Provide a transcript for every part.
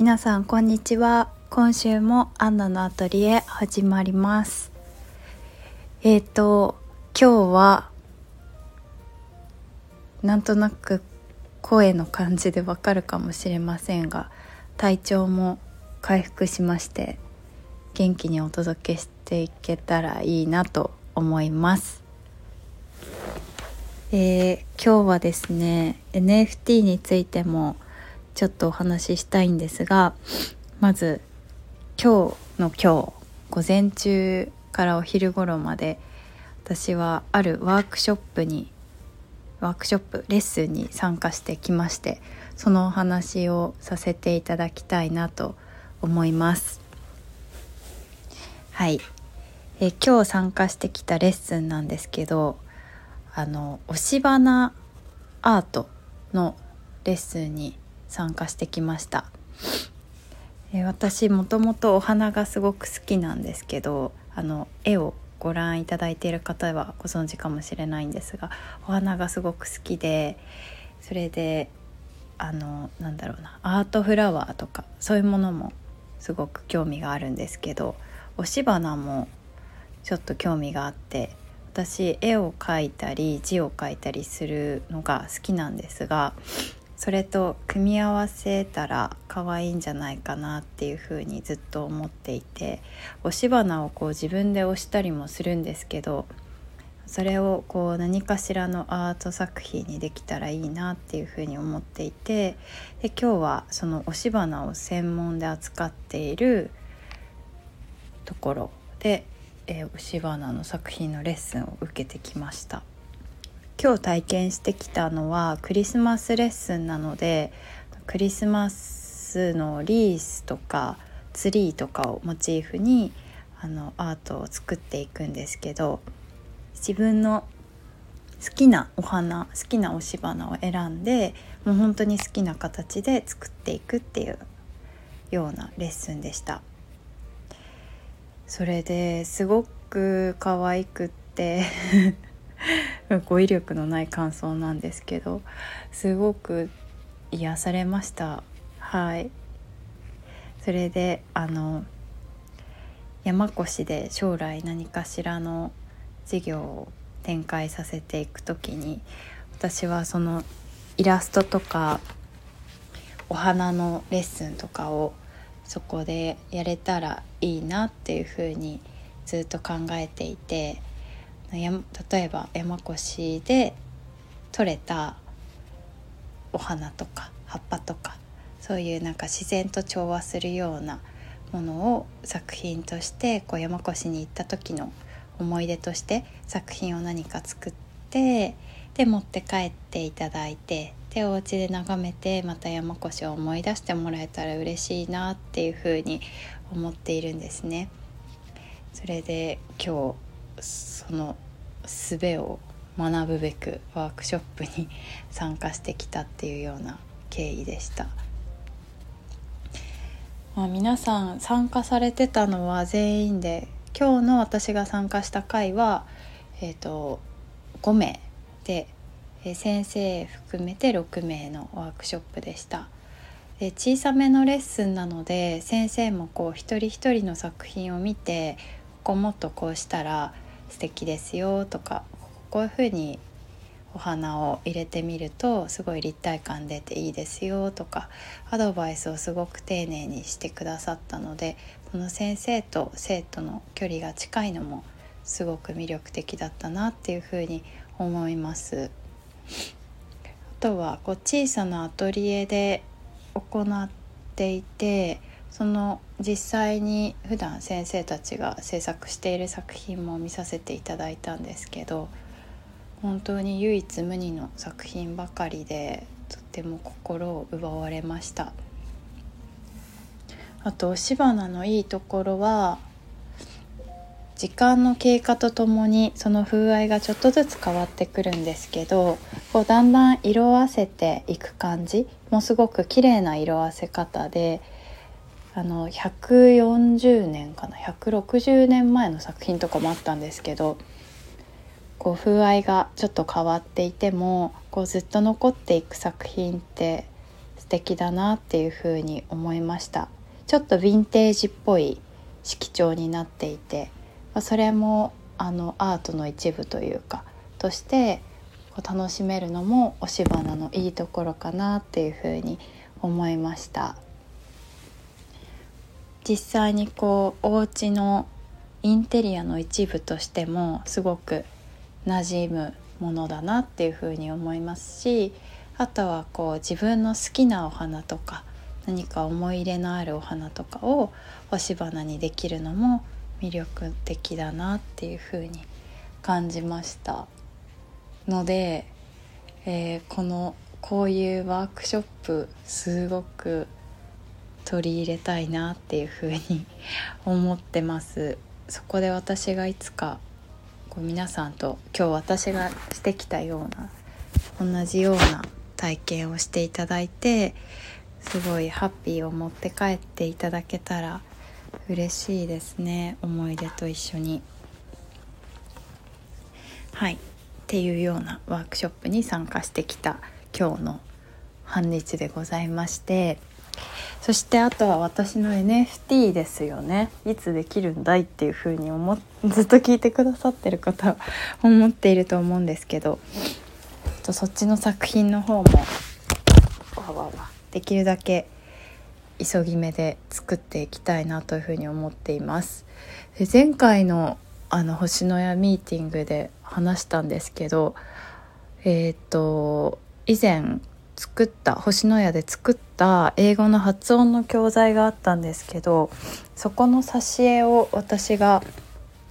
皆さんこんにちは。今週もアンナのアトリエ始まります。えっ、ー、と今日はなんとなく声の感じでわかるかもしれませんが体調も回復しまして元気にお届けしていけたらいいなと思います。えー、今日はですね NFT についてもちょっとお話ししたいんですがまず今日の今日午前中からお昼頃まで私はあるワークショップにワークショップレッスンに参加してきましてそのお話をさせていただきたいなと思います。はい。え今日参加してきたレッスンなんですけどあの押し花アートのレッスンに参加してきました。え私もともとお花がすごく好きなんですけどあの絵をご覧いただいている方はご存知かもしれないんですがお花がすごく好きでそれであのなんだろうなアートフラワーとかそういうものもすごく興味があるんですけど押し花もちょっと興味があって私絵を描いたり字を書いたりするのが好きなんですがそれと組み合わせたら可愛いんじゃないかなっていうふうにずっと思っていて押し花をこう自分で押したりもするんですけどそれをこう何かしらのアート作品にできたらいいなっていうふうに思っていてで今日はその押し花を専門で扱っているところで、えー、押し花の作品のレッスンを受けてきました。今日体験してきたのはクリスマスレッスンなのでクリスマスのリースとかツリーとかをモチーフにあのアートを作っていくんですけど自分の好きなお花好きな押し花を選んでもう本当に好きな形で作っていくっていうようなレッスンでした。それですごく可愛くって。語彙力のない感想なんですけどすごく癒されました。はい。それであの山越で将来何かしらの事業を展開させていく時に私はそのイラストとかお花のレッスンとかをそこでやれたらいいなっていうふうにずっと考えていて例えば山越しで採れたお花とか葉っぱとかそういうなんか自然と調和するようなものを作品としてこう山越しに行った時の思い出として作品を何か作ってで持って帰っていただいてでお家で眺めてまた山越しを思い出してもらえたら嬉しいなっていうふうに思っているんですね。それで今日その術を学ぶべくワークショップに参加してきたっていうような経緯でした。まあ、皆さん参加されてたのは全員で今日の私が参加した回は、えーと、5名で、えー、先生含めて6名のワークショップでした。で小さめのレッスンなので先生もこう一人一人の作品を見てここもっとこうしたら素敵ですよとかこういうふうにお花を入れてみるとすごい立体感出ていいですよとかアドバイスをすごく丁寧にしてくださったのでこの先生と生徒の距離が近いのもすごく魅力的だったなっていうふうに思います。あとはこう小さなアトリエで行っていてその実際に普段先生たちが制作している作品も見させていただいたんですけど本当に唯一無二の作品ばかりでとても心を奪われました。あと押し花のいいところは時間の経過とともにその風合いがちょっとずつ変わってくるんですけどこうだんだん色あせていく感じもすごく綺麗な色あせ方であの140年かな？160年前の作品とかもあったんですけどこう風合いがちょっと変わっていてもこうずっと残っていく作品って素敵だなっていうふうに思いました。ちょっとヴィンテージっぽい色調になっていて、まあ、それもあのアートの一部というかとしてこう楽しめるのも押し花のいいところかなっていうふうに思いました。実際にこうお家のインテリアの一部としてもすごく馴染むものだなっていうふうに思いますしあとはこう自分の好きなお花とか何か思い入れのあるお花とかを干し花にできるのも魅力的だなっていうふうに感じました。ので、えー、このこういうワークショップすごく取り入れたいなっていうふうに 思ってます。そこで私がいつかこう皆さんと今日私がしてきたような同じような体験をしていただいてすごいハッピーを持って帰っていただけたら嬉しいですね。思い出と一緒に。はい。っていうようなワークショップに参加してきた今日の半日でございましてそしてあとは私の NFT ですよねいつできるんだいっていう風に思ずっと聞いてくださってる方思っていると思うんですけどとそっちの作品の方もできるだけ急ぎ目で作っていきたいなというふうに思っています。で前回のあの星のやミーティングで話したんですけどえっ、ー、と以前作った星のやで作った英語の発音の教材があったんですけどそこの挿絵を私が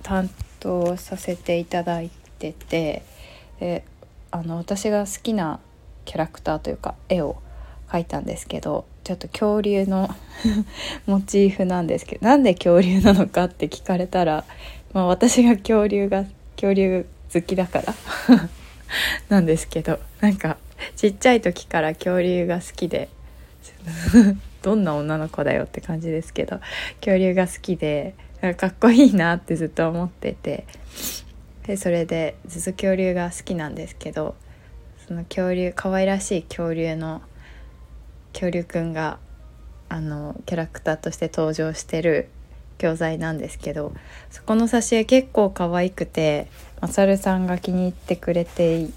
担当させていただいててであの私が好きなキャラクターというか絵を描いたんですけどちょっと恐竜の モチーフなんですけどなんで恐竜なのかって聞かれたら、まあ、私が恐竜が恐竜好きだから なんですけどなんか ちっちゃい時から恐竜が好きで。どんな女の子だよって感じですけど。恐竜が好きでかっこいいなってずっと思ってて。でそれでずっと恐竜が好きなんですけどその恐竜可愛らしい恐竜の恐竜くんがあのキャラクターとして登場してる教材なんですけどそこの挿絵結構可愛くてまさるさんが気に入ってくれてい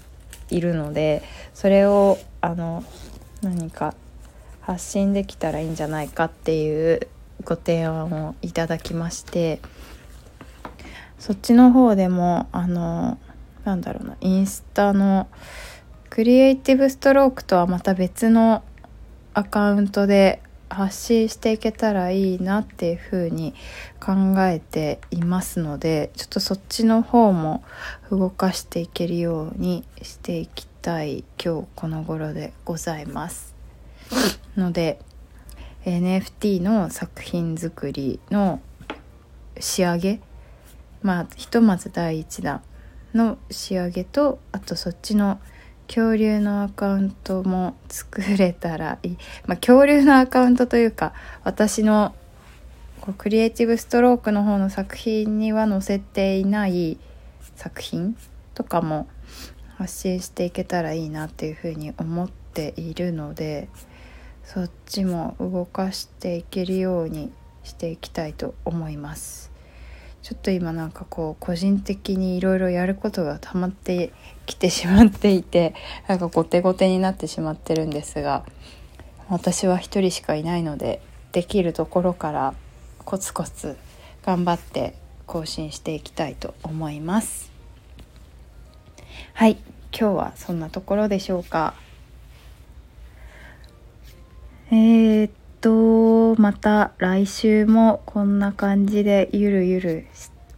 いるのでそれをあの何か発信できたらいいんじゃないかっていうご提案をいただきましてそっちの方でもあのなんだろうなインスタのクリエイティブストロークとはまた別のアカウントで発信していけたらいいなっていうふうに考えていますのでちょっとそっちの方も動かしていけるようにしていきたい今日この頃でございます。ので NFT の作品作りの仕上げまあひとまず第1弾の仕上げとあとそっちの恐竜のアカウントも作れたらいい、まあ、恐竜のアカウントというか私のこうクリエイティブストロークの方の作品には載せていない作品とかも発信していけたらいいなっていうふうに思っているのでそっちも動かしていけるようにしていきたいと思います。ちょっと今なんかこう個人的にいろいろやることが溜まってきてしまっていて なんか後手後手になってしまってるんですが私は一人しかいないのでできるところからコツコツ頑張って更新していきたいと思います。はい今日はそんなところでしょうか。えー、っまた来週もこんな感じでゆるゆる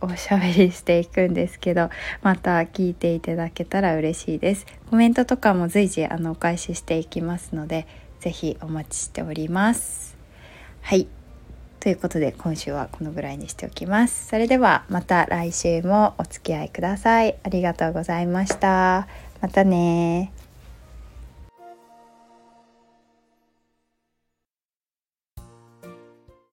おしゃべりしていくんですけどまた聞いていただけたら嬉しいです。コメントとかも随時あのお返ししていきますので是非お待ちしております。はい。ということで今週はこのぐらいにしておきます。それではまた来週もお付き合いください。ありがとうございました。またね